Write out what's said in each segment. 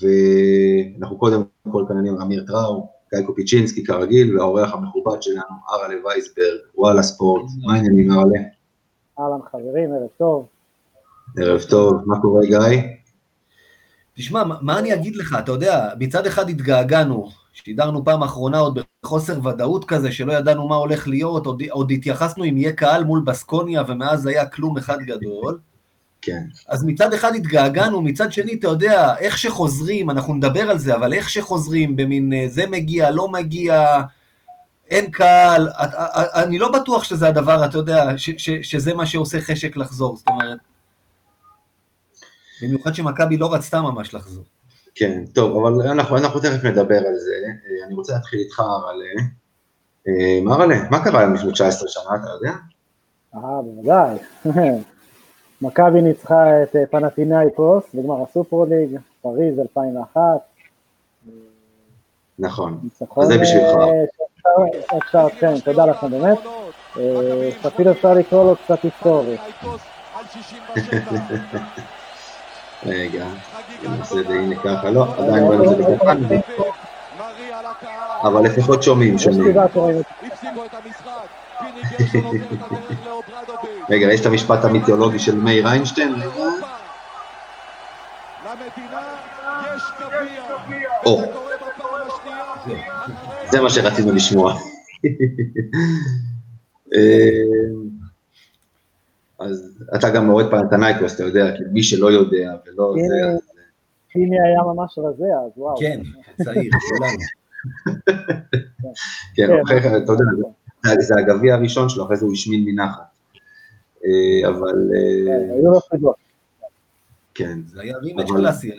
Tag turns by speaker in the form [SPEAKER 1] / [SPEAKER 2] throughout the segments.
[SPEAKER 1] ואנחנו קודם כל אני אמיר טראו, גיא קופיצ'ינסקי כרגיל, והאורח המכובד שלנו, ארלה וייסברג, וואלה ספורט, מה העניינים ארלה?
[SPEAKER 2] אהלן חברים, ערב טוב.
[SPEAKER 1] ערב טוב, מה קורה גיא?
[SPEAKER 3] תשמע, מה אני אגיד לך, אתה יודע, מצד אחד התגעגענו, שידרנו פעם אחרונה עוד בחוסר ודאות כזה, שלא ידענו מה הולך להיות, עוד, עוד התייחסנו אם יהיה קהל מול בסקוניה, ומאז היה כלום אחד גדול.
[SPEAKER 1] כן.
[SPEAKER 3] אז מצד אחד התגעגענו, מצד שני, אתה יודע, איך שחוזרים, אנחנו נדבר על זה, אבל איך שחוזרים, במין זה מגיע, לא מגיע, אין קהל, אני לא בטוח שזה הדבר, אתה יודע, ש, ש, שזה מה שעושה חשק לחזור, זאת אומרת, במיוחד שמכבי לא רצתה ממש לחזור.
[SPEAKER 1] כן, טוב, אבל אנחנו, אנחנו תכף נדבר על זה. אני רוצה להתחיל איתך, ארלה. ארלה, מה קרה לפני 19 שנה, אתה יודע?
[SPEAKER 2] אה, בוודאי. מכבי ניצחה את פנטינאיקוס בגמר הסופרוליג, פריז 2001.
[SPEAKER 1] נכון, אז זה בשבילך.
[SPEAKER 2] אפשר, כן, תודה לכם באמת. אפילו אפשר לקרוא לו קצת היסטורי.
[SPEAKER 1] רגע, זה הנה ככה, לא, עדיין רואים את זה בקטן, אבל לפחות שומעים, שומעים. רגע, יש את המשפט המיתיאולוגי של מאיר איינשטיין? או, זה מה שרצינו לשמוע. אז אתה גם אוהד פנתנייקוס, אתה יודע, כי מי שלא יודע ולא זה...
[SPEAKER 2] פיני היה ממש רזה, אז וואו.
[SPEAKER 3] כן, צעיר, כולנו.
[SPEAKER 1] כן, אתה יודע, זה הגביע הראשון שלו, אחרי זה הוא השמין מנחת. אבל...
[SPEAKER 2] היו לו חידות.
[SPEAKER 1] כן.
[SPEAKER 3] זה היה rematch קלאסי,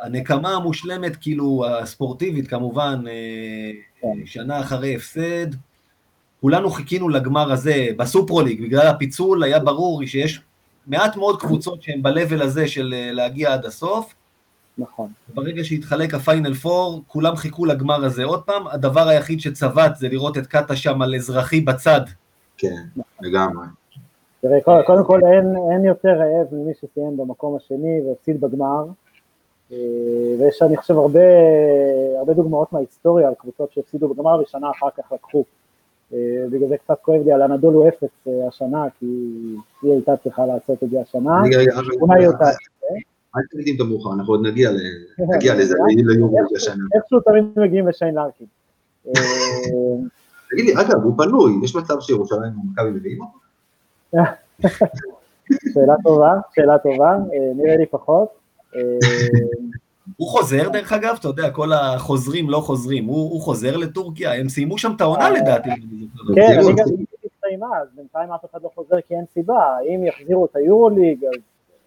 [SPEAKER 3] הנקמה המושלמת, כאילו, הספורטיבית, כמובן, שנה אחרי הפסד. כולנו חיכינו לגמר הזה בסופרוליג, בגלל הפיצול היה ברור שיש מעט מאוד קבוצות שהן ב-level הזה של להגיע עד הסוף.
[SPEAKER 2] נכון.
[SPEAKER 3] ברגע שהתחלק הפיינל פור, כולם חיכו לגמר הזה עוד פעם, הדבר היחיד שצבט זה לראות את קטש שם על אזרחי בצד.
[SPEAKER 1] כן, לגמרי.
[SPEAKER 2] תראה, קודם כל אין, אין יותר רעב ממי שסיים במקום השני והפסיד בגמר, ויש אני חושב הרבה, הרבה דוגמאות מההיסטוריה על קבוצות שהפסידו בגמר ושנה אחר כך לקחו. בגלל זה קצת כואב לי על הנדולו אפס השנה, כי היא הייתה צריכה לעשות את זה השנה. אולי אותה.
[SPEAKER 1] אל תקדים את המאוחר, אנחנו עוד נגיע לזה, ליורו השנה.
[SPEAKER 2] איכשהו תמיד מגיעים לשיין לארקין.
[SPEAKER 1] תגיד לי, אגב, הוא פנוי, יש מצב שירושלים ומכבי מביאים אותו?
[SPEAKER 2] שאלה טובה, שאלה טובה, נראה לי פחות.
[SPEAKER 3] הוא חוזר דרך אגב, אתה יודע, כל החוזרים לא חוזרים, הוא חוזר לטורקיה, הם סיימו שם את העונה לדעתי.
[SPEAKER 2] כן, אני גם הסתיימה, אז בינתיים אף אחד לא חוזר כי אין סיבה, אם יחזירו את היורוליג, אז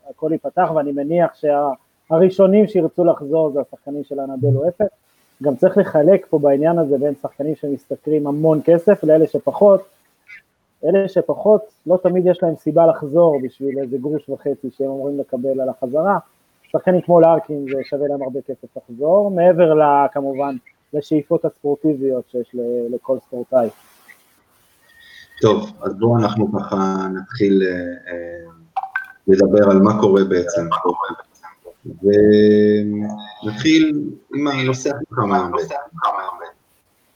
[SPEAKER 2] הכל ייפתח, ואני מניח שהראשונים שירצו לחזור זה השחקנים של הנדלו אפס. גם צריך לחלק פה בעניין הזה בין שחקנים שמשתכרים המון כסף לאלה שפחות, אלה שפחות, לא תמיד יש להם סיבה לחזור בשביל איזה גרוש וחצי שהם אומרים לקבל על החזרה. שחקנים כמו לארקין זה שווה להם הרבה כסף לחזור, מעבר כמובן לשאיפות הספורטיביות שיש לכל ספורטאי.
[SPEAKER 1] טוב, אז בואו אנחנו ככה נתחיל אה, לדבר על מה קורה בעצם. ונתחיל עם הנושא הכי חם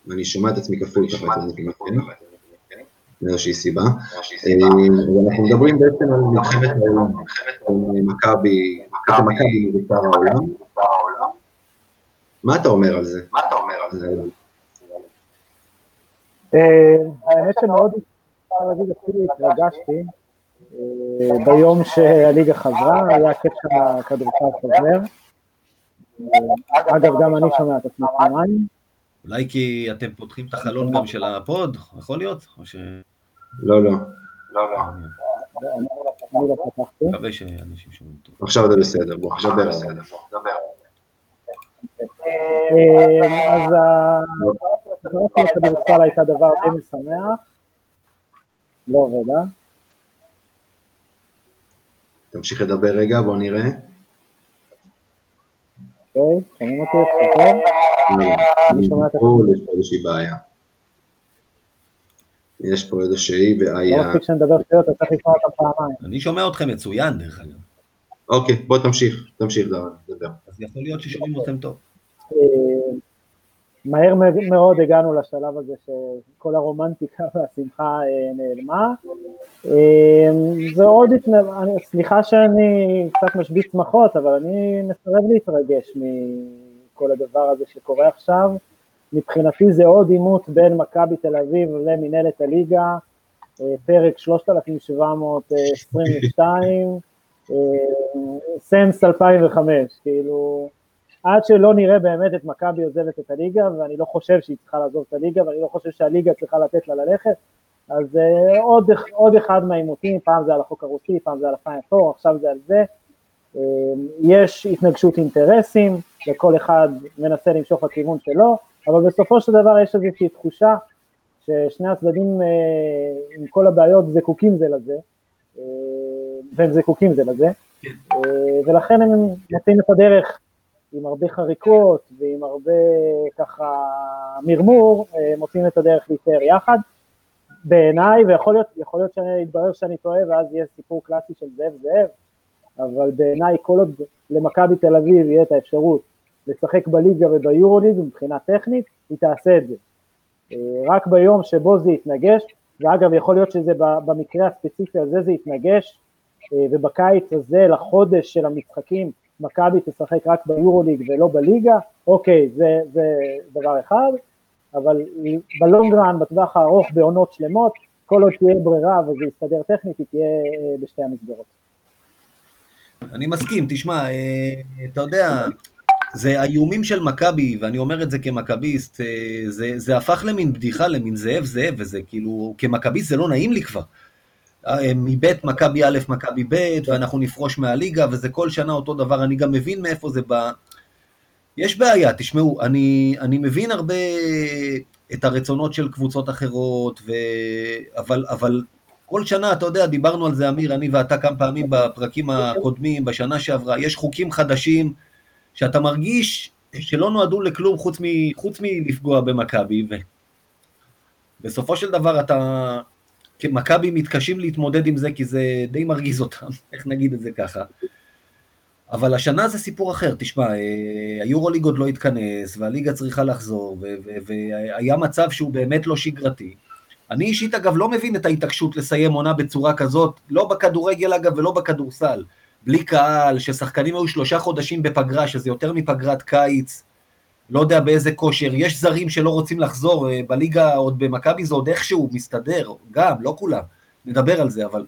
[SPEAKER 1] ואני שומע את עצמי כפול ככה, מאיזושהי סיבה. אנחנו מדברים בעצם על מלחמת העולם, מכבי, מכבי מבצר העולם. מה אתה אומר על זה? מה אתה אומר על זה?
[SPEAKER 2] האמת שמאוד אפשר להגיד, אפילו התרגשתי ביום שהליגה חזרה, היה כיף שהכדורסל חוזר. אגב, גם אני שומע את עצמי פעמיים.
[SPEAKER 3] אולי כי אתם פותחים את החלון גם של הפוד, יכול להיות? או ש...
[SPEAKER 1] לא, לא. לא, לא.
[SPEAKER 2] לא.
[SPEAKER 3] מקווה שאנשים שומעים טוב.
[SPEAKER 1] עכשיו זה בסדר, בוא, עכשיו זה בסדר.
[SPEAKER 2] אז הכדורסל הייתה דבר די משמח. לא עובד, אה?
[SPEAKER 1] תמשיך לדבר רגע, בוא נראה.
[SPEAKER 2] אוקיי, שומעים אותי
[SPEAKER 1] יש פה איזושהי בעיה. יש פה איזושהי בעיה.
[SPEAKER 2] לא מספיק שנדבר שטויות, אתה צריך לשמוע אותם פעמיים.
[SPEAKER 3] אני שומע אתכם מצוין, דרך אגב.
[SPEAKER 1] אוקיי, בוא תמשיך, תמשיך לדבר.
[SPEAKER 3] אז יכול להיות ששומעים אתכם טוב.
[SPEAKER 2] מהר מאוד הגענו לשלב הזה שכל הרומנטיקה והשמחה נעלמה. זה עוד, סליחה שאני קצת משבית שמחות, אבל אני מסרב להתרגש מכל הדבר הזה שקורה עכשיו. מבחינתי זה עוד עימות בין מכבי תל אביב למינהלת הליגה, פרק 3722, סנס 2005, כאילו, עד שלא נראה באמת את מכבי עוזבת את הליגה, ואני לא חושב שהיא צריכה לעזוב את הליגה, ואני לא חושב שהליגה צריכה לתת לה ללכת, אז uh, עוד, עוד אחד מהעימותים, פעם זה על החוק הרוסי, פעם זה על פור, עכשיו זה על זה. Uh, יש התנגשות אינטרסים, וכל אחד מנסה למשוך לכיוון שלו, אבל בסופו של דבר יש איזושהי תחושה ששני הצדדים uh, עם כל הבעיות זקוקים זה לזה, uh, והם זקוקים זה לזה, כן. uh, ולכן הם מוצאים את הדרך עם הרבה חריקות ועם הרבה ככה מרמור, מוצאים את הדרך להישאר יחד. בעיניי, ויכול להיות, להיות שיתברר שאני טועה ואז יהיה סיפור קלאסי של זאב זאב, אבל בעיניי כל עוד למכבי תל אביב יהיה את האפשרות לשחק בליגה וביורוליג מבחינה טכנית, היא תעשה את זה. רק ביום שבו זה יתנגש, ואגב יכול להיות שזה במקרה הספציפי הזה זה יתנגש, ובקיץ הזה לחודש של המשחקים מכבי תשחק רק ביורוליג ולא בליגה, אוקיי, זה, זה דבר אחד, אבל בלונגרן, בטווח הארוך, בעונות שלמות, כל עוד תהיה ברירה וזה יסתדר טכנית, היא תהיה אה, בשתי המסגרות.
[SPEAKER 3] אני מסכים, תשמע, אה, אתה יודע, זה האיומים של מכבי, ואני אומר את זה כמכביסט, אה, זה, זה הפך למין בדיחה, למין זאב זאב, וזה כאילו, כמכביסט זה לא נעים לי כבר. מבית מכבי א', מכבי ב', ואנחנו נפרוש מהליגה, וזה כל שנה אותו דבר, אני גם מבין מאיפה זה בא. יש בעיה, תשמעו, אני, אני מבין הרבה את הרצונות של קבוצות אחרות, ו... אבל, אבל כל שנה, אתה יודע, דיברנו על זה, אמיר, אני ואתה כמה פעמים בפרקים הקודמים, בשנה שעברה, יש חוקים חדשים שאתה מרגיש שלא נועדו לכלום חוץ, מ, חוץ מלפגוע במכבי, ובסופו של דבר אתה, מכבי מתקשים להתמודד עם זה, כי זה די מרגיז אותם, איך נגיד את זה ככה. אבל השנה זה סיפור אחר, תשמע, אה, היורוליג עוד לא התכנס, והליגה צריכה לחזור, והיה מצב שהוא באמת לא שגרתי. אני אישית אגב לא מבין את ההתעקשות לסיים עונה בצורה כזאת, לא בכדורגל אגב ולא בכדורסל. בלי קהל, ששחקנים היו שלושה חודשים בפגרה, שזה יותר מפגרת קיץ, לא יודע באיזה כושר, יש זרים שלא רוצים לחזור, אה, בליגה עוד במכבי זה עוד איכשהו מסתדר, גם, לא כולם, נדבר על זה, אבל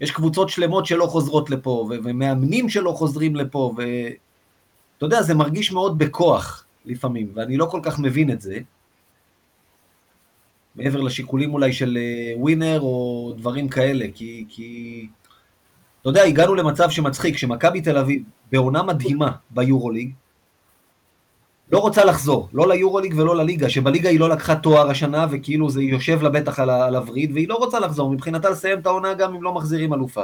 [SPEAKER 3] יש קבוצות שלמות שלא חוזרות לפה, ומאמנים שלא חוזרים לפה, ואתה יודע, זה מרגיש מאוד בכוח לפעמים, ואני לא כל כך מבין את זה. מעבר לשיקולים אולי של ווינר אה, או דברים כאלה, כי, כי אתה יודע, הגענו למצב שמצחיק, שמכבי תל אביב, בעונה מדהימה ביורוליג, לא רוצה לחזור, לא ליורוליג ולא לליגה, שבליגה היא לא לקחה תואר השנה, וכאילו זה יושב לה בטח על הווריד, והיא לא רוצה לחזור, מבחינתה לסיים את העונה גם אם לא מחזירים אלופה.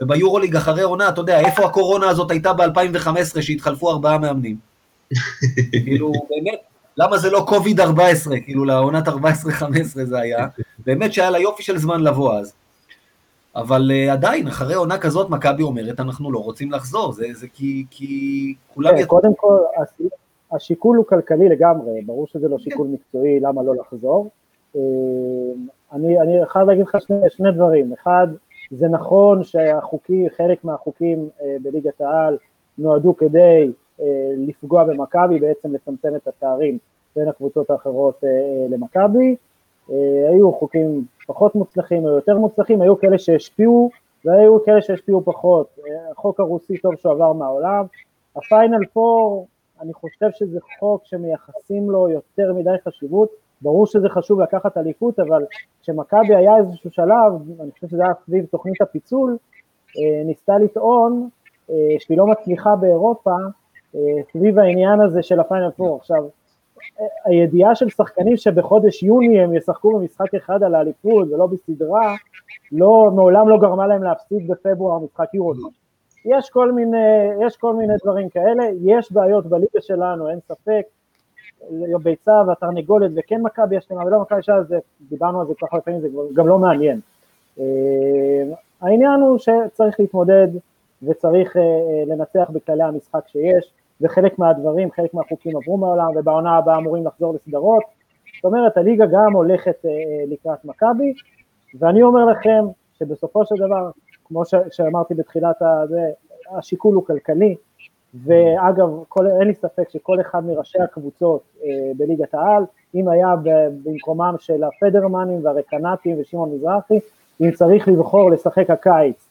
[SPEAKER 3] וביורוליג אחרי עונה, אתה יודע, איפה הקורונה הזאת הייתה ב-2015 שהתחלפו ארבעה מאמנים? כאילו, באמת, למה זה לא קוביד 14, כאילו לעונת 14-15 זה היה, באמת שהיה לה יופי של זמן לבוא אז. אבל uh, עדיין, אחרי עונה כזאת, מכבי אומרת, אנחנו לא רוצים לחזור, זה, זה כי, כי כולם...
[SPEAKER 2] כן, קודם כל, השיקול הוא כלכלי לגמרי, ברור שזה לא שיקול מקצועי למה לא לחזור. אה, אני, אני חייב להגיד לך שני, שני דברים, אחד, זה נכון שהחוקים, חלק מהחוקים אה, בליגת העל נועדו כדי אה, לפגוע במכבי, בעצם לצמצם את הפערים בין הקבוצות האחרות למכבי, היו חוקים פחות מוצלחים או יותר מוצלחים, היו כאלה שהשפיעו והיו כאלה שהשפיעו פחות, החוק הרוסי טוב שעבר מהעולם, הפיינל פור אני חושב שזה חוק שמייחסים לו יותר מדי חשיבות, ברור שזה חשוב לקחת אליפות, אבל כשמכבי היה איזשהו שלב, אני חושב שזה היה סביב תוכנית הפיצול, אה, ניסתה לטעון אה, שהיא לא מצליחה באירופה אה, סביב העניין הזה של הפיינל פור. עכשיו, הידיעה של שחקנים שבחודש יוני הם ישחקו במשחק אחד על האליפות ולא בסדרה, לא, מעולם לא גרמה להם להפסיד בפברואר משחק יורוליג. יש כל מיני, יש כל מיני דברים כאלה, יש בעיות בליגה שלנו, אין ספק, ביצה והתרנגולת וכן מכבי השלמה ולא מכבי שעה, דיברנו על זה ככה לפעמים, זה גם לא מעניין. אה, העניין הוא שצריך להתמודד וצריך לנצח בכללי המשחק שיש, וחלק מהדברים, חלק מהחוקים עברו מעולם, ובעונה הבאה אמורים לחזור לסדרות. זאת אומרת, הליגה גם הולכת לקראת מכבי, ואני אומר לכם שבסופו של דבר, כמו שאמרתי בתחילת הזה, השיקול הוא כלכלי, ואגב, כל, אין לי ספק שכל אחד מראשי הקבוצות אה, בליגת העל, אם היה במקומם של הפדרמנים והרקנטים ושמעון מזרחי, אם צריך לבחור לשחק הקיץ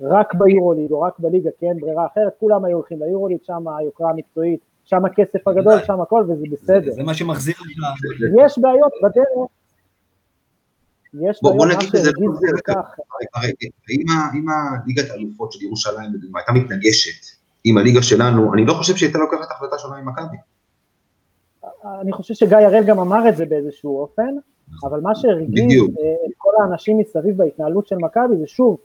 [SPEAKER 2] רק ביורוליג או רק בליגה כי אין ברירה אחרת, כולם היו הולכים ליורוליג, שם היוקרה המקצועית, שם הכסף הגדול, שם הכל וזה בסדר.
[SPEAKER 3] זה, מה שמחזיר לך.
[SPEAKER 2] יש בעיות בדרך.
[SPEAKER 1] יש בוא, בוא נגיד בזה, אם הליגת האלופות של ירושלים לדוגמה הייתה מתנגשת עם הליגה שלנו, אני לא חושב שהייתה לוקחת החלטה שונה ממכבי.
[SPEAKER 2] אני חושב שגיא הראל גם אמר את זה באיזשהו אופן, אבל מה שהרגיש אה, את כל האנשים מסביב בהתנהלות של מכבי זה שוב,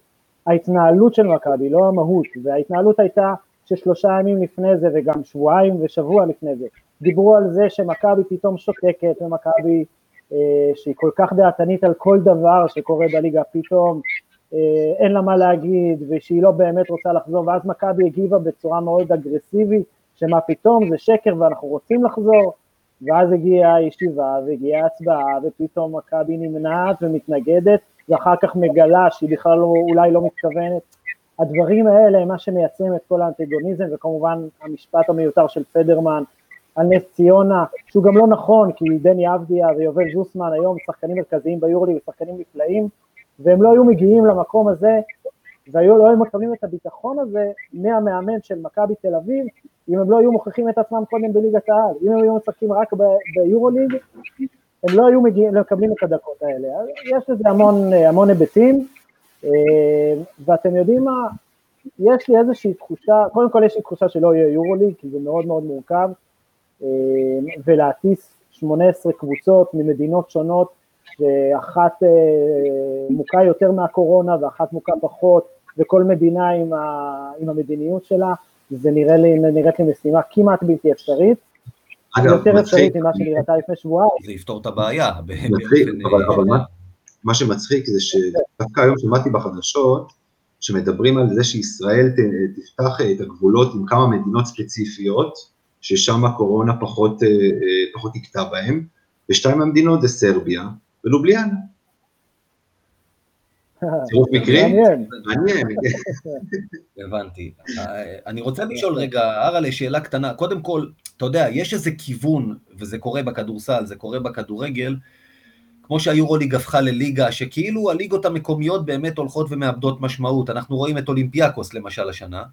[SPEAKER 2] ההתנהלות של מכבי, לא המהות, וההתנהלות הייתה ששלושה ימים לפני זה וגם שבועיים ושבוע לפני זה, דיברו על זה שמכבי פתאום שותקת ומכבי אה, שהיא כל כך דעתנית על כל דבר שקורה בליגה, פתאום אה, אין לה מה להגיד ושהיא לא באמת רוצה לחזור, ואז מכבי הגיבה בצורה מאוד אגרסיבית, שמה פתאום זה שקר ואנחנו רוצים לחזור, ואז הגיעה הישיבה והגיעה ההצבעה ופתאום מכבי נמנעת ומתנגדת ואחר כך מגלה שהיא בכלל לא, אולי לא מתכוונת. הדברים האלה הם מה שמייצרים את כל האנטגוניזם וכמובן המשפט המיותר של פדרמן על נס ציונה, שהוא גם לא נכון כי דני אבדיה ויובל זוסמן היום שחקנים מרכזיים ביורלי ושחקנים נפלאים והם לא היו מגיעים למקום הזה והיו לא היו מקבלים את הביטחון הזה מהמאמן של מכבי תל אביב אם הם לא היו מוכיחים את עצמם קודם בליגת העל, אם הם היו משחקים רק ביורוליג הם לא היו מגיעים, לא מקבלים את הדקות האלה, יש לזה המון, המון היבטים אה, ואתם יודעים מה, יש לי איזושהי תחושה, קודם כל יש לי תחושה שלא יהיה יורוליג כי זה מאוד מאוד מורכב אה, ולהטיס 18 קבוצות ממדינות שונות שאחת אה, מוכה יותר מהקורונה ואחת מוכה פחות, וכל מדינה עם, ה, עם המדיניות שלה, זה נראה לי, נראית לי משימה כמעט בלתי אפשרית. יותר אפשרית ממה שנראתה לפני שבועיים.
[SPEAKER 3] זה יפתור את הבעיה.
[SPEAKER 1] מצחיק, אבל, אבל מה, שמצחיק זה שדווקא היום שמעתי בחדשות, שמדברים על זה שישראל תפתח את הגבולות עם כמה מדינות ספציפיות, ששם הקורונה פחות, אה, אה, פחות תקטע בהם, ושתיים מהמדינות זה סרביה, ולובליאנה. צירוף מקרי? מעניין.
[SPEAKER 3] הבנתי. אני רוצה לשאול רגע, אראלה, שאלה קטנה. קודם כל, אתה יודע, יש איזה כיוון, וזה קורה בכדורסל, זה קורה בכדורגל, כמו שהיורוליג הפכה לליגה, שכאילו הליגות המקומיות באמת הולכות ומאבדות משמעות. אנחנו רואים את אולימפיאקוס למשל השנה,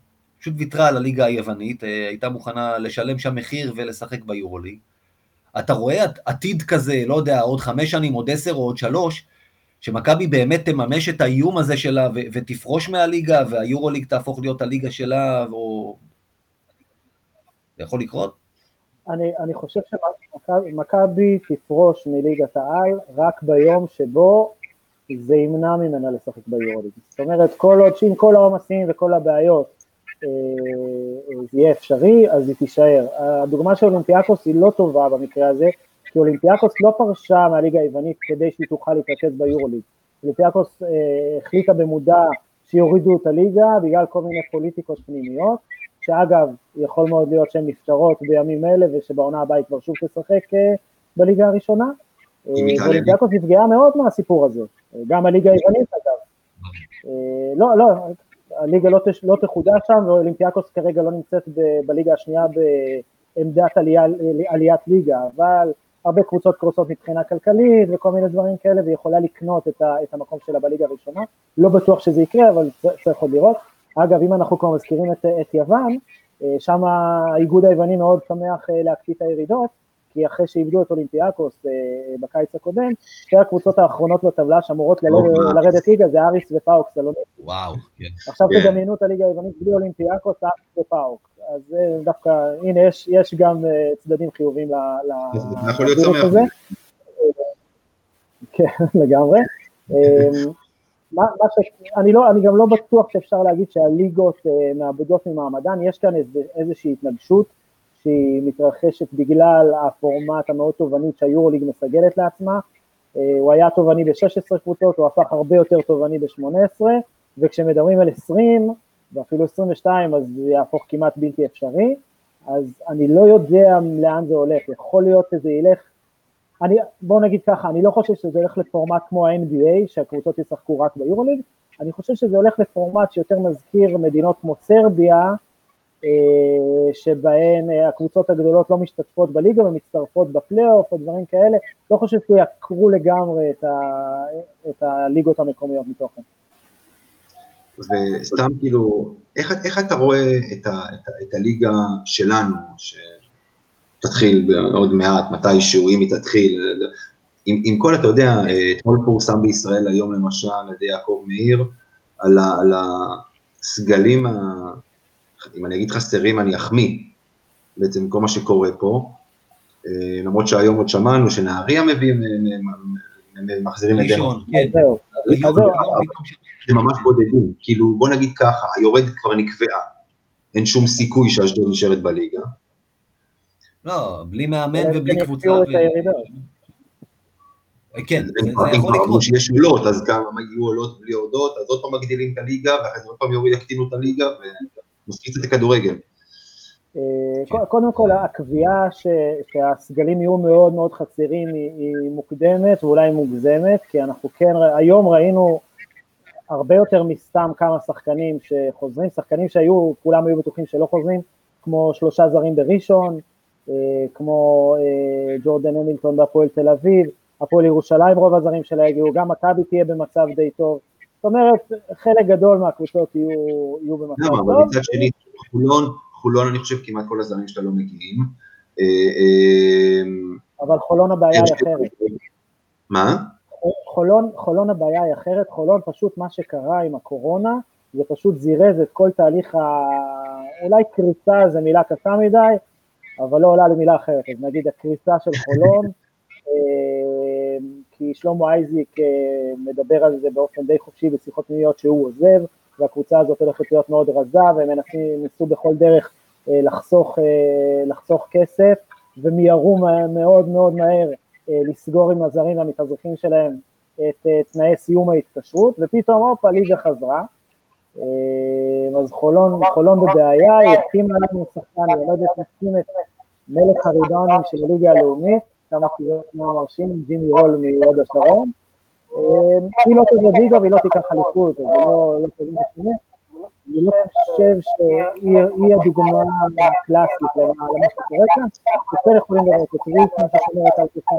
[SPEAKER 3] פשוט ויתרה על הליגה היוונית, אה, הייתה מוכנה לשלם שם מחיר ולשחק ביורוליג. אתה רואה עתיד כזה, לא יודע, עוד חמש שנים, עוד עשר או עוד שלוש, שמכבי באמת תממש את האיום הזה שלה ו- ותפרוש מהליגה, והיורוליג תהפוך להיות הליגה שלה, או... זה יכול לקרות?
[SPEAKER 2] אני, אני חושב שמכבי תפרוש מליגת העל רק ביום שבו זה ימנע ממנה לשחק ביורוליג. זאת אומרת, כל עוד שעם כל העומסים וכל הבעיות אה, זה יהיה אפשרי, אז היא תישאר. הדוגמה של אולימפיאקוס היא לא טובה במקרה הזה, כי אולימפיאקוס לא פרשה מהליגה היוונית כדי שהיא תוכל להתרכז ביורוליג. אולימפיאקוס אה, החליטה במודע שיורידו את הליגה בגלל כל מיני פוליטיקות פנימיות, שאגב, יכול מאוד להיות שהן נפתרות בימים אלה ושבעונה הבאה היא כבר שוב תשחק אה, בליגה הראשונה. אה, אולימפיאקוס נפגעה מאוד מהסיפור הזה, גם הליגה היוונית אגב. אה, לא, לא, הליגה לא, תש, לא תחודש שם, ואולימפיאקוס כרגע לא נמצאת ב, בליגה השנייה בעמדת עלייה, עליית ליגה, אבל הרבה קבוצות קרוסות מבחינה כלכלית וכל מיני דברים כאלה, והיא יכולה לקנות את, ה, את המקום שלה בליגה הראשונה. לא בטוח שזה יקרה, אבל צריך עוד לראות. אגב, אם אנחנו כבר מזכירים את, את יוון, אה, שם האיגוד היווני מאוד שמח אה, להקפיא את הירידות, כי אחרי שאיבדו את אולימפיאקוס אה, בקיץ הקודם, שתי הקבוצות האחרונות בטבלה שאמורות לרדת ליגה זה אריס ופאוק סלוניקי.
[SPEAKER 3] וואו, כן.
[SPEAKER 2] עכשיו כן. תדמיינו את הליגה היוונית בלי אולימפיאקוס, אריס ופאוק. אז דווקא, הנה, יש גם צדדים חיובים
[SPEAKER 1] לווירוס הזה.
[SPEAKER 2] כן, לגמרי. מה, מה ש... אני, לא, אני גם לא בטוח שאפשר להגיד שהליגות אה, מאבדות ממעמדן, יש כאן איזושהי התנגשות שהיא מתרחשת בגלל הפורמט המאוד תובענית שהיורוליג מסגלת לעצמה. אה, הוא היה תובעני ב-16 קבוצות, הוא הפך הרבה יותר תובעני ב-18, וכשמדברים על 20, ואפילו 22, אז זה יהפוך כמעט בלתי אפשרי, אז אני לא יודע לאן זה הולך, יכול להיות שזה ילך, אני, בואו נגיד ככה, אני לא חושב שזה ילך לפורמט כמו ה-NBA, שהקבוצות ישחקו רק ביורוליג, אני חושב שזה הולך לפורמט שיותר מזכיר מדינות כמו סרביה, אה, שבהן אה, הקבוצות הגדולות לא משתתפות בליגה ומצטרפות בפלייאוף או דברים כאלה, לא חושב שיעקרו לגמרי את, ה, את הליגות המקומיות מתוכן.
[SPEAKER 1] וסתם כאילו, איך, איך אתה רואה את, ה, את, ה, את הליגה שלנו, שתתחיל עוד מעט, מתישהו, אם היא תתחיל, עם, עם כל, אתה יודע, אתמול פורסם בישראל היום למשל על ידי יעקב מאיר, על, ה, על הסגלים, ה, אם אני אגיד חסרים אני אחמיא, בעצם כל מה שקורה פה, אה, למרות שהיום עוד שמענו שנהריה מביאים, מחזירים את זה. כן. זה ממש בודדים, כאילו בוא נגיד ככה, היורדת כבר נקבעה, אין שום סיכוי שאשדוד נשארת בליגה.
[SPEAKER 3] לא, בלי מאמן ובלי קבוצה. כן, זה
[SPEAKER 1] יכול לקרות. שיש עולות, אז גם יהיו עולות בלי הודות, אז עוד פעם מגדילים את הליגה, ואחרי זה עוד פעם יוריד, יקטינו את הליגה, ומפקיץ את הכדורגל.
[SPEAKER 2] אה, קודם כל, הקביעה שהסגלים יהיו מאוד מאוד חסרים היא מוקדמת ואולי מוגזמת, כי אנחנו כן, היום ראינו הרבה יותר מסתם כמה שחקנים שחוזרים, שחקנים שהיו, כולם היו בטוחים שלא חוזרים, כמו שלושה זרים בראשון, אה, כמו אה, ג'ורדן המילטון בהפועל תל אביב, הפועל ירושלים רוב הזרים שלה הגיעו, גם מכבי תהיה במצב די טוב, זאת אומרת חלק גדול מהקבוצות יהיו, יהיו במצב טוב.
[SPEAKER 1] אבל מצד שני, חולון, חולון אני חושב כמעט כל הזרים שלה לא מגיעים. אה,
[SPEAKER 2] אבל חולון הבעיה היא אחרת.
[SPEAKER 1] מה?
[SPEAKER 2] חולון, חולון הבעיה היא אחרת, חולון פשוט מה שקרה עם הקורונה, זה פשוט זירז את כל תהליך ה... אולי קריצה זה מילה קשה מדי, אבל לא עולה למילה אחרת, אז נגיד הקריצה של חולון, אה, כי שלמה אייזיק אה, מדבר על זה באופן די חופשי בשיחות פנימיות שהוא עוזב, והקבוצה הזאת הולכת להיות מאוד רזה, והם מנסים, ניסו בכל דרך אה, לחסוך, לחסוך כסף, ומיהרו מאוד מאוד מהר לסגור עם הזרים והמתאזרחים שלהם את תנאי סיום ההתקשרות, ופתאום הופ, הליגה חזרה. אז חולון, חולון בבעיה, היא החתימה לנו שחקן, אני לא יודעת להחתים את מלך הריבאונים של הליגה הלאומית, כמה קיבלת מרשים, ג'ימי רול מהוד השרון. היא לא תבוא ליגה והיא לא תיקח אליפות, אז זה לא כזה משנה. אני לא חושב שהיא הדוגמה הקלאסית למה שקורה כאן. יותר יכולים לראות את ריסמן ששומרת על כוחה,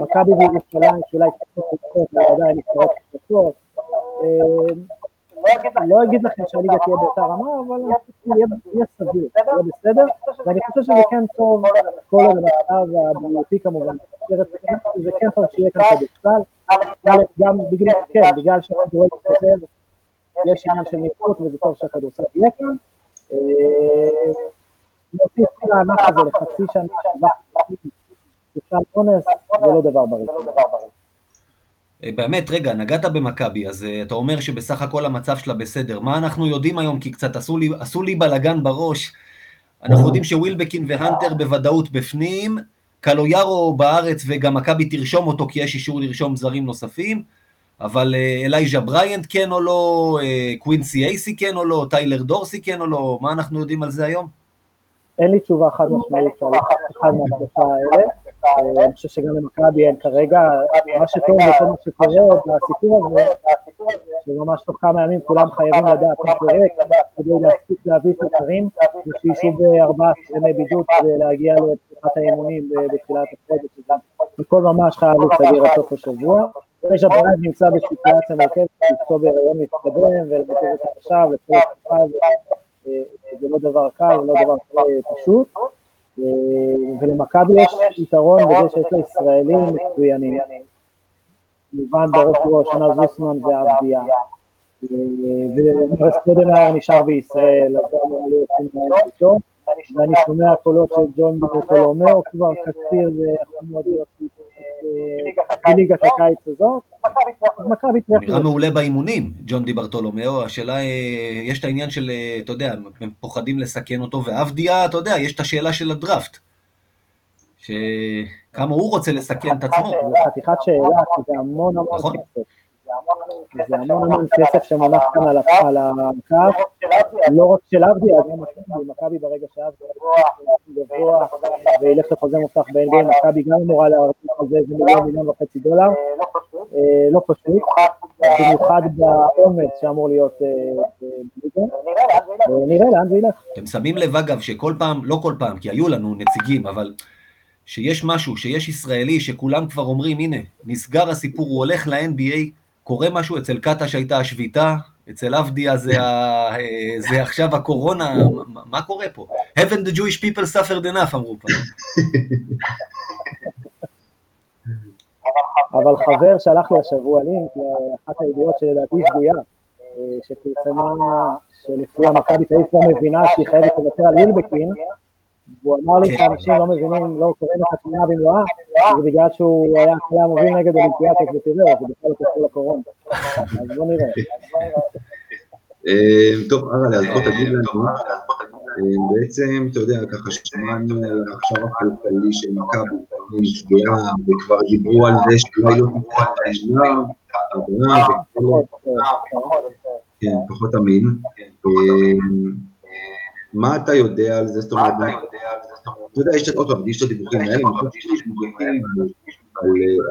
[SPEAKER 2] מכבי בירושלים שאולי קצת פחות, אבל עדיין נפתרות קצת לא אגיד לכם שהליגה תהיה באותה רמה, אבל יהיה סביר, יהיה בסדר, ואני חושב שזה כן טוב, כל עוד המצב הבריאותי כמובן, זה כן טוב שיהיה כאן כדורסל, גם בגלל, כן, בגלל שהכדורגל חוזר, יש עניין של ניקות וזה טוב שהכדורסל יהיה כאן. להוסיף כל הענף הזה לחצי שנה, שבעה אונס, זה לא דבר בריא.
[SPEAKER 3] אה, באמת, רגע, נגעת במכבי, אז אה, אתה אומר שבסך הכל המצב שלה בסדר. מה אנחנו יודעים היום? כי קצת עשו לי, עשו לי בלאגן בראש. אנחנו יודעים שווילבקין והנטר בוודאות בפנים, קלויארו בארץ וגם מכבי תרשום אותו כי יש אישור לרשום זרים נוספים, אבל אה, אלייז'ה בריינט כן או לא, אה, קווינסי אייסי כן או לא, טיילר דורסי כן או לא, מה אנחנו יודעים על זה היום?
[SPEAKER 2] אין לי תשובה חד משמעית על אחד מהשלושה האלה. אני חושב שגם למכבי אין כרגע, מה שטוב וכל מה שקורה בסיפור הזה, שממש תוך כמה ימים כולם חייבים לדעת מה קורה, כדי להספיק להביא את השרים, ושישו בארבעה ימי בידוד כדי להגיע לפתיחת האימונים בתחילת החודש, וכל ממש חייב להיסגר עד סוף השבוע. יש הבריינט נמצא בסיטואציה מורכבת, אשתו בהיריון מתקדם, ולמטרת עכשיו, לכל התקופה, זה לא דבר קל, זה לא דבר פשוט. ולמכבי יש יתרון בזה שיש לה ישראלים מצוינים. כמובן בראש ובראש שנה זוסמן ועבדיה. ומרס קודנר נשאר בישראל, אז גם לא יוצאים מהאיתו. ואני שומע קולות של ג'ון בקולומאו כבר קציר ויכול מאוד להיות בליגת הקיץ הזאת.
[SPEAKER 3] מכבי תלך... נראה מעולה באימונים, ג'ון די ברטולומיאו, השאלה, יש את העניין של, אתה יודע, הם פוחדים לסכן אותו, ואבדיה, אתה יודע, יש את השאלה של הדראפט. שכמה הוא רוצה לסכן את עצמו.
[SPEAKER 2] זה חתיכת שאלה, כי זה המון המון נכון. כסף. זה המון המון כסף שמונח כאן על הקו, לא רק של עבדי, אז גם מכבי, מכבי ברגע שעבדי גבוה וילך לחוזה מובטח ב-NBA, מכבי גם אמורה להרחיב על זה איזה מיליון מיליון וחצי דולר, לא פשוט, במיוחד בעומס שאמור להיות בליגה, נראה לאן זה ילך.
[SPEAKER 3] אתם שמים לב אגב שכל פעם, לא כל פעם, כי היו לנו נציגים, אבל שיש משהו, שיש ישראלי, שכולם כבר אומרים, הנה, נסגר הסיפור, הוא הולך ל-NBA, קורה משהו, אצל קטש הייתה השביתה, אצל עבדיה זה, ה... זה עכשיו הקורונה, מה, מה קורה פה? Haven't the Jewish people suffered enough, אמרו פעם.
[SPEAKER 2] אבל חבר שלח לי השבוע לינק לאחת הידיעות שלדעתי שגויה, שפרסמה שלפי המכבי תל אביב כבר מבינה שהיא חייבת לוותר על וילבקין, והוא אמר לי שאנשים לא מבינים, לא קוראים את התמונה במלואה, זה בגלל שהוא היה אחרי המוביל נגד אולימפיאטות ותראה, זה בכלל לא קשור לקורונה. אז בוא נראה.
[SPEAKER 1] טוב, אראלה, אז בוא תגיד לנו, בעצם, אתה יודע, ככה שמענו עכשיו הכלכלי של מכבי, נפגעה, וכבר דיברו על זה שאולי לא תפתח את השנה, כן, פחות אמין. מה אתה יודע על זה? זאת אומרת, אתה יודע, יש עוד פעם, יש את הדיווחים האלה,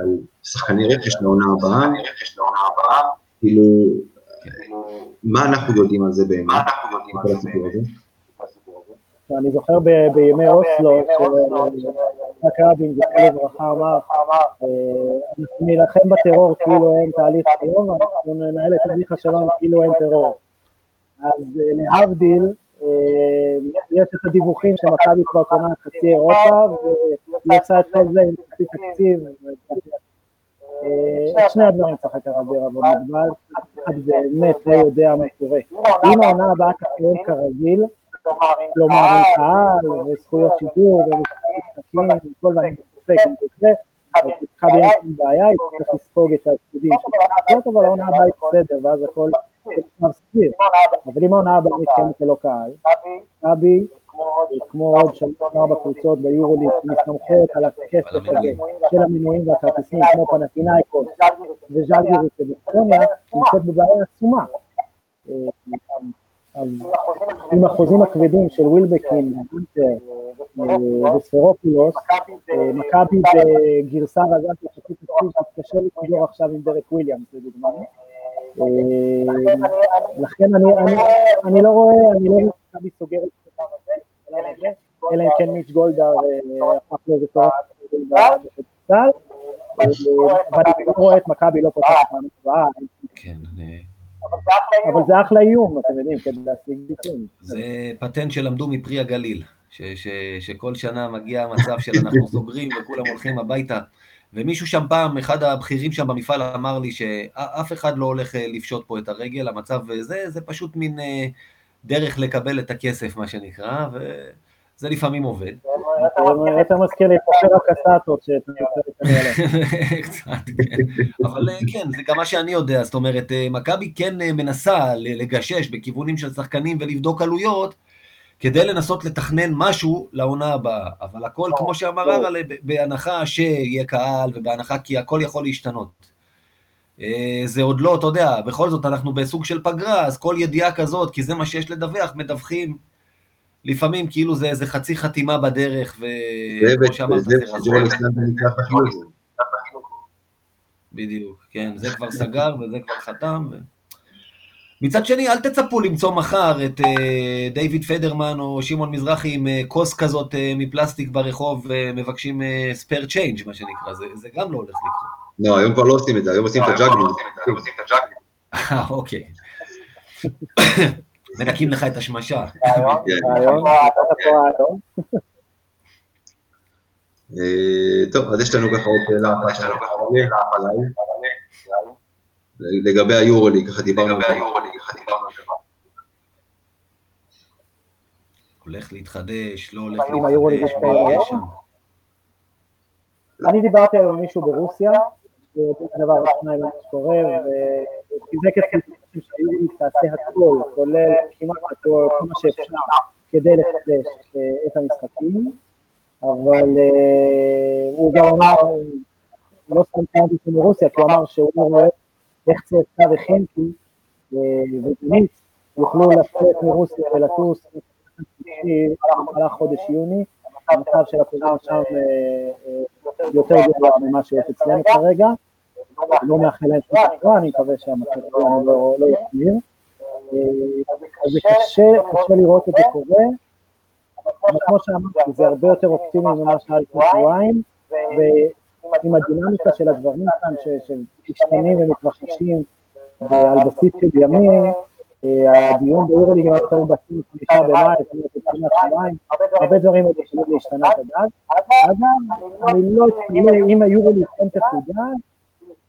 [SPEAKER 1] על שחקני רכש לעונה הבאה, כאילו, מה אנחנו יודעים על זה באמת? כל הסיפור הזה?
[SPEAKER 2] אני זוכר בימי אוסלו, שיצחק רבין, זכר לברכה, אמר, אנחנו נילחם בטרור כאילו אין תהליך שלום, ואנחנו ננהל את תהליך השלום כאילו אין טרור. אז להבדיל, יש את הדיווחים שמכבי כבר קונה חצי אירופה, והיא עושה את כל זה עם חצי תקציב. את שני הדברים צריך לקחת בערבון מוגבל, אחד באמת לא יודע מה קורה. אם העונה הבאה תקיים כרגיל, כלומר עם קהל, וזכויות שידור, ומשחקים, וכל דברים ספק, אם תקרה, אז צריכה להיות עם בעיה, היא צריך לספוג את ההפסדים של אבל העונה הבאה היא בסדר, ואז הכל. אבל אם העונה הבאה מתקיימת ללא קהל, מכבי, כמו עוד שלוש ארבע קבוצות ביורוליג, מסתמכות על הכסף הזה של המנויים והכרטיסים, כמו פנטינאיקוס וז'לגיריס ובקטוניה, נמצאת בבעיה עצומה. אז עם החוזים הכבדים של ווילבקין, וספרופולוס, מכבי בגרסה רזת יחסית תקציב קשה להתמודד עכשיו עם דרק וויליאמס לדוגמה. לכן אני לא רואה, אני לא רואה מכבי סוגרת את הדבר הזה, אלא אם כן מיץ' גולדהר הפך לאיזה תורף בכדורסל, אבל אני לא רואה את מכבי לא פותחת פעם הבאה.
[SPEAKER 3] כן,
[SPEAKER 2] אבל זה אחלה איום, אתם יודעים, כדי להשיג ביטוי.
[SPEAKER 3] זה פטנט שלמדו מפרי הגליל, שכל שנה מגיע המצב של אנחנו סוגרים וכולם הולכים הביתה. ומישהו שם פעם, אחד הבכירים שם במפעל אמר לי שאף אחד לא הולך לפשוט פה את הרגל, המצב זה, זה פשוט מין דרך לקבל את הכסף, מה שנקרא, וזה לפעמים עובד.
[SPEAKER 2] אתה מזכיר לי את פופר הקסטות שאתה.
[SPEAKER 3] קצת, כן. אבל כן, זה גם מה שאני יודע, זאת אומרת, מכבי כן מנסה לגשש בכיוונים של שחקנים ולבדוק עלויות, כדי לנסות לתכנן משהו לעונה הבאה, אבל הכל, כמו שאמר אראלה, בהנחה שיהיה קהל ובהנחה כי הכל יכול להשתנות. זה עוד לא, אתה יודע, בכל זאת אנחנו בסוג של פגרה, אז כל ידיעה כזאת, כי זה מה שיש לדווח, מדווחים לפעמים כאילו זה איזה חצי חתימה בדרך, וכמו שאמרת, זה רזון. בדיוק, כן, זה כבר סגר וזה כבר חתם. ו... מצד שני, אל תצפו למצוא מחר את אה, דיוויד פדרמן או שמעון מזרחי עם אה, כוס כזאת אה, מפלסטיק ברחוב ומבקשים אה, spare change, מה שנקרא, זה, זה גם לא הולך לקרות.
[SPEAKER 1] לא, היום כבר לא עושים את זה, היום עושים את ה juggling.
[SPEAKER 3] אה, אוקיי. מנקים לך את השמשה.
[SPEAKER 1] טוב, אז יש לנו ככה עוד שאלה אחת שלנו ככה לגבי היורוליג, ככה דיברנו.
[SPEAKER 3] הולך להתחדש, לא הולך להתחדש.
[SPEAKER 2] אני דיברתי היום עם מישהו ברוסיה, דבר השניים מה שקורה, וחיזק את כלכלתם שהיורוליג תעשה הכל, כולל כמעט הכל, כל מה שאפשר, כדי לחדש את המשחקים, אבל הוא גם אמר, לא סתם ציינתי מרוסיה, כי הוא אמר שהוא רואה איך צאצא וחינקי ודנית יוכלו לצאת מרוסיה ולטוס במהלך חודש יוני, המצב של הקורונה שם יותר גרוע ממה שיש אצלנו כרגע, לא מאחל להם שום תקווה, אני מקווה שהמצב שלנו לא יחמיר. אז זה קשה, קשה לראות את זה קורה, אבל כמו שאמרתי, זה הרבה יותר אופטימי ממה שהיה לפני שבועיים, ועם הדינמיקה של הדברים כאן, שמשתנים ומתרחשים, ועל בסיס של ימים, הדיון ביורוליג, אם אנחנו בתים חמישה במאי, הרבה דברים עוד יכולים להשתנות עד אז. אגב, אני לא אתפלא אם היורוליג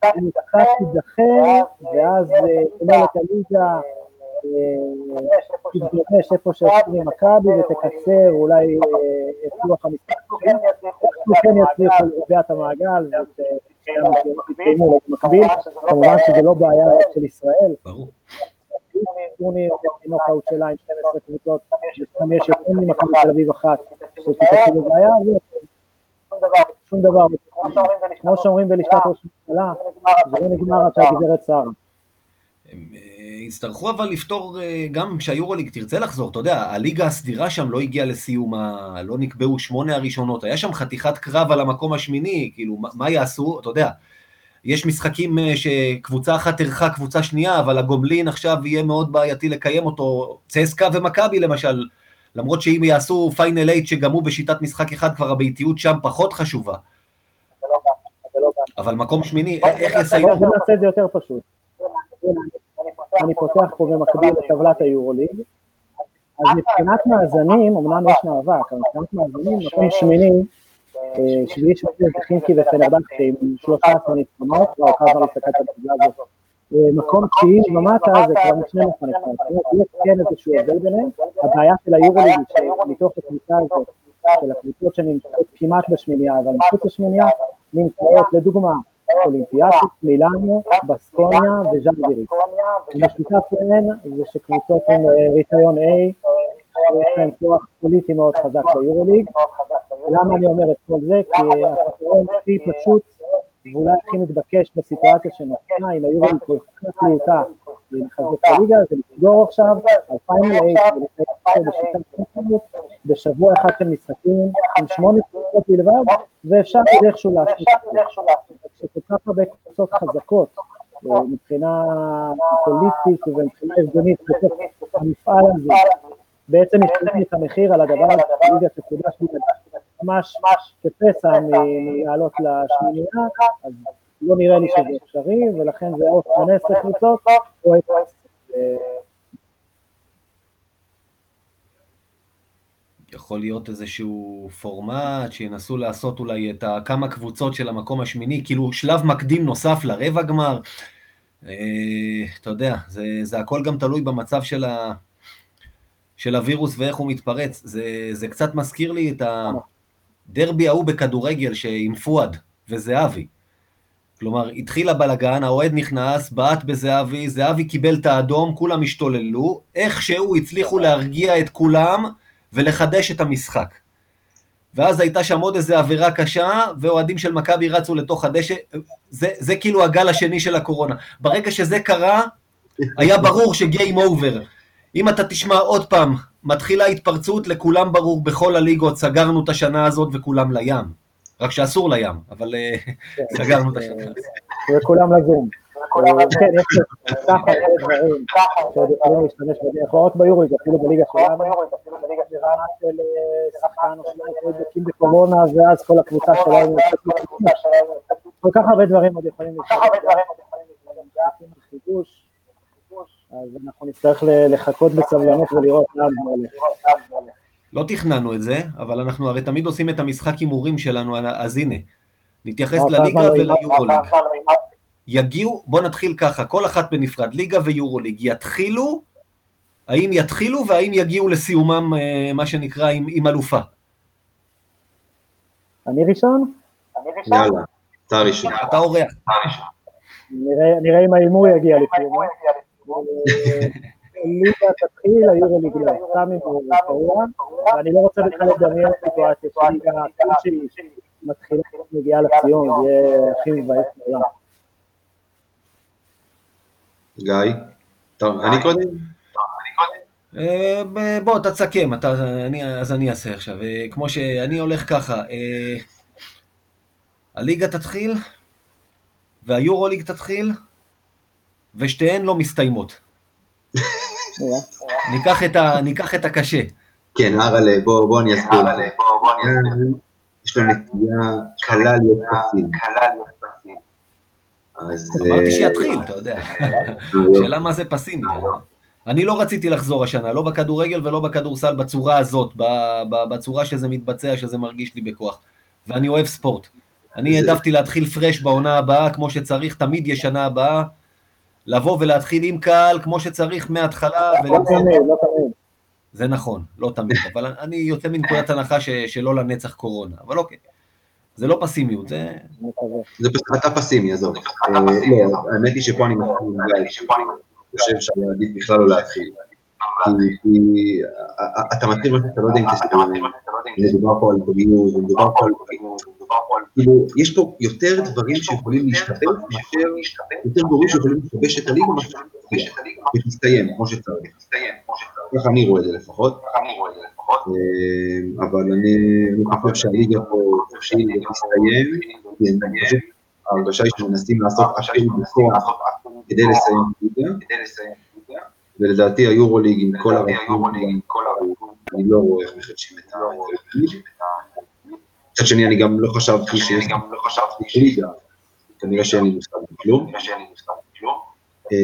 [SPEAKER 2] כן אם אחת תיזכר, ואז תנהל את הליגה, תתגמש איפה שעשו מכבי ותקצר אולי את לוח המשחקים, כן יצליחו לרבע את המעגל ויתקיימו במקביל, כמובן שזה לא בעיה של ישראל.
[SPEAKER 3] ברור.
[SPEAKER 2] נוקאוט שלה עם 12 קבוצות, גם יש יותר ממכבי תל אביב אחת שתתקצר בבעיה, שום דבר, כמו שאומרים בלשכת ראש הממשלה, זה לא נגמר עד שהגברת שרה.
[SPEAKER 3] הם יצטרכו אבל לפתור, גם כשהיורוליג תרצה לחזור, אתה יודע, הליגה הסדירה שם לא הגיעה לסיומה, לא נקבעו שמונה הראשונות, היה שם חתיכת קרב על המקום השמיני, כאילו, מה יעשו, אתה יודע, יש משחקים שקבוצה אחת אירחה קבוצה שנייה, אבל הגומלין עכשיו יהיה מאוד בעייתי לקיים אותו, צסקה ומכבי למשל, למרות שאם יעשו פיינל אייט שגם הוא בשיטת משחק אחד, כבר הביתיות שם פחות חשובה. אבל מקום שמיני, איך יסיימו?
[SPEAKER 2] בוא נעשה את זה יותר פשוט. אני פותח פה במקביל לטבלת היורוליג, אז מבחינת מאזנים, אמנם יש מאבק, אבל מבחינת מאזנים, מקום שמיני, שביעי שמונה חינקי ופנרבכטי עם שלושה עשרה ניצחונות, לא, כבר להסתכל על הטבלה הזאת. מקום תשיעי ומטה זה כבר שני ניצחונות, יש כן איזשהו הבדל ביניהם, הבעיה של היורוליג היא שמתוך הקבוצה הזאת, של הקבוצות שנמצאות כמעט בשמינייה, אבל מחוץ לשמינייה, נמצאות לדוגמה אולימפיאטית, מילאנו, בסקוניה וז'אנגריס. המשותף להן זה שקבוצות עם ריטיון A, יש להן כוח פוליטי מאוד חזק ביורוליג. למה אני אומר את כל זה? כי הפתרון הכי פשוט ואולי הכי מתבקש בסיטואציה שנוצרה, אם היורוליג כל כך מיותר לחזק את הליגה, זה לסגור עכשיו על פיינל אייט בשיטת חוקרות בשבוע אחד של משחקים עם שמונה קבוצות בלבד, ואפשר איכשהו לעשות שכל כך הרבה קבוצות חזקות מבחינה פוליטית ומבחינה ארגונית בתוך המפעל הזה, בעצם משלמים את המחיר על הדבר הזה, ליגה שחודש ממש כפסע מלעלות לשמינייה, אז לא נראה לי שזה אפשרי, ולכן זה או 18 קבוצות או
[SPEAKER 3] יכול להיות איזשהו פורמט שינסו לעשות אולי את כמה קבוצות של המקום השמיני, כאילו שלב מקדים נוסף לרבע גמר. אתה יודע, זה, זה הכל גם תלוי במצב של, ה, של הווירוס ואיך הוא מתפרץ. זה, זה קצת מזכיר לי את הדרבי ההוא בכדורגל עם פואד וזהבי. כלומר, התחיל הבלגן, האוהד נכנס, בעט בזהבי, זהבי קיבל את האדום, כולם השתוללו, איכשהו הצליחו להרגיע את כולם, ולחדש את המשחק. ואז הייתה שם עוד איזו עבירה קשה, ואוהדים של מכבי רצו לתוך הדשא, זה, זה כאילו הגל השני של הקורונה. ברגע שזה קרה, היה ברור שגיים אובר. אם אתה תשמע עוד פעם, מתחילה התפרצות, לכולם ברור, בכל הליגות סגרנו את השנה הזאת וכולם לים. רק שאסור לים, אבל סגרנו את השנה הזאת.
[SPEAKER 2] וכולם לזום. כן, יש ככה הרבה דברים. שעוד יכולים להשתמש בדרך, לא רק ביורוליג, אפילו בליגה שלנו, ברמה של שחקן או שניים שהיו בקורונה, ואז כל הקבוצה שלנו, כל כך הרבה דברים עוד יכולים להשתמש. חידוש, אז אנחנו נצטרך לחכות בסבלנות ולראות לאן זה הולך.
[SPEAKER 3] לא תכננו את זה, אבל אנחנו הרי תמיד עושים את המשחק הימורים שלנו, אז הנה, נתייחס לליגה וליורוליג. יגיעו, בוא נתחיל ככה, כל אחת בנפרד, ליגה ויורוליג, יתחילו, האם יתחילו והאם יגיעו לסיומם, מה שנקרא, עם, עם אלופה?
[SPEAKER 2] אני ראשון?
[SPEAKER 1] יאללה, אתה ראשון.
[SPEAKER 3] אתה אורח.
[SPEAKER 2] נראה אם ההימור יגיע לסיומו. ליגה תתחיל, היורוליג לא, סתם אם הוא קרוע, ואני לא רוצה בכלל לדמיין סיטואציה שליגה כלשהי מתחילה, מגיעה לציון, זה יהיה הכי מבאס בעולם.
[SPEAKER 1] גיא? טוב, אני קודם?
[SPEAKER 3] אה, בוא, אתה תסכם, אז אני אעשה עכשיו. אה, כמו שאני הולך ככה, אה, הליגה תתחיל, והיורוליג תתחיל, ושתיהן לא מסתיימות. ניקח את, ה, ניקח את הקשה.
[SPEAKER 1] כן, אראלה, בוא, בוא אני אסביר. יש לו נטייה קלה להיות פסימי. אז...
[SPEAKER 3] אמרתי
[SPEAKER 1] אה,
[SPEAKER 3] שיתחיל, אתה יודע. שאלה מה זה פסימי. אני לא רציתי לחזור השנה, לא בכדורגל ולא בכדורסל בצורה הזאת, בצורה שזה מתבצע, שזה מרגיש לי בכוח. ואני אוהב ספורט. אני העדפתי להתחיל פרש בעונה הבאה, כמו שצריך, תמיד יש שנה הבאה. לבוא ולהתחיל עם קהל כמו שצריך מההתחלה.
[SPEAKER 2] לא תמיד, לא תמיד.
[SPEAKER 3] זה נכון, לא תמיד, אבל אני יוצא מנקודת הנחה ש- שלא לנצח קורונה, אבל אוקיי. זה לא פסימיות, זה...
[SPEAKER 1] אתה פסימי, עזוב. אה, לא, האמת היא שפה אני מסכים אני חושב שעדיף בכלל לא להתחיל. אתה מתחיל משהו שאתה לא יודע אם תסתיים, מדובר פה על בריאות, מדובר פה על... כאילו, יש פה יותר דברים שיכולים להשתפר, מאשר יותר גורמים שיכולים לשבש את הליגה, ותסתיים, כמו שצריך. ככה אני רואה את זה לפחות. אה, אבל אני חושב שהליגה פה אני חושב ההרגשה היא שמנסים לעשות הכל בכוח כדי לסיים את הליגה, ולדעתי היורוליג עם כל הרעיון, אני לא רואה איך מחדשים את הליגה. מצד שני, אני גם לא חשבתי שיש ליגה, כנראה שאין לי מושג בכלום. אה,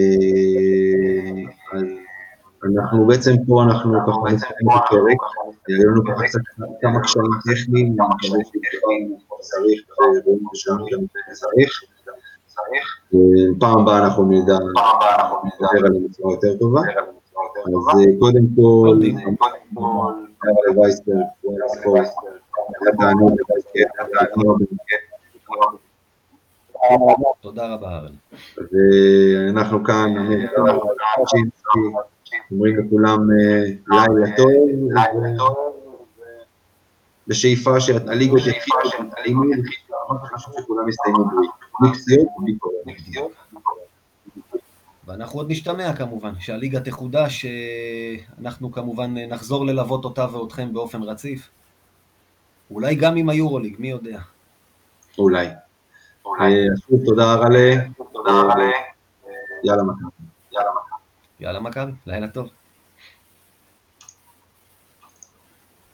[SPEAKER 1] אנחנו בעצם פה, אנחנו ככה נסיים את הפרק, היו לנו ככה קצת כמה קשיים טכניים, אני מקווה שהתגברנו כמו שצריך, וביום ראשון גם צריך. אה, פעם הבאה אנחנו נדע. לדבר עליהם בצורה יותר טובה. אז אה, קודם כל,
[SPEAKER 3] תודה רבה, ארן.
[SPEAKER 1] ואנחנו כאן, אמיר, צ'ינסקי, אומרים לכולם אה, לילה טוב, בשאיפה שהליגות יתחילו, חשוב שכולם יסתיימו בלי פציעות ובלי קורונה.
[SPEAKER 3] ואנחנו עוד נשתמע כמובן, שהליגה תחודש, אה, אנחנו כמובן אה, נחזור ללוות אותה ואתכם באופן רציף. אולי גם עם היורוליג, מי יודע.
[SPEAKER 1] אולי. אה, אז שוב תודה אראלה, יאללה מכבי.
[SPEAKER 3] יאללה מכבי, לילה טוב.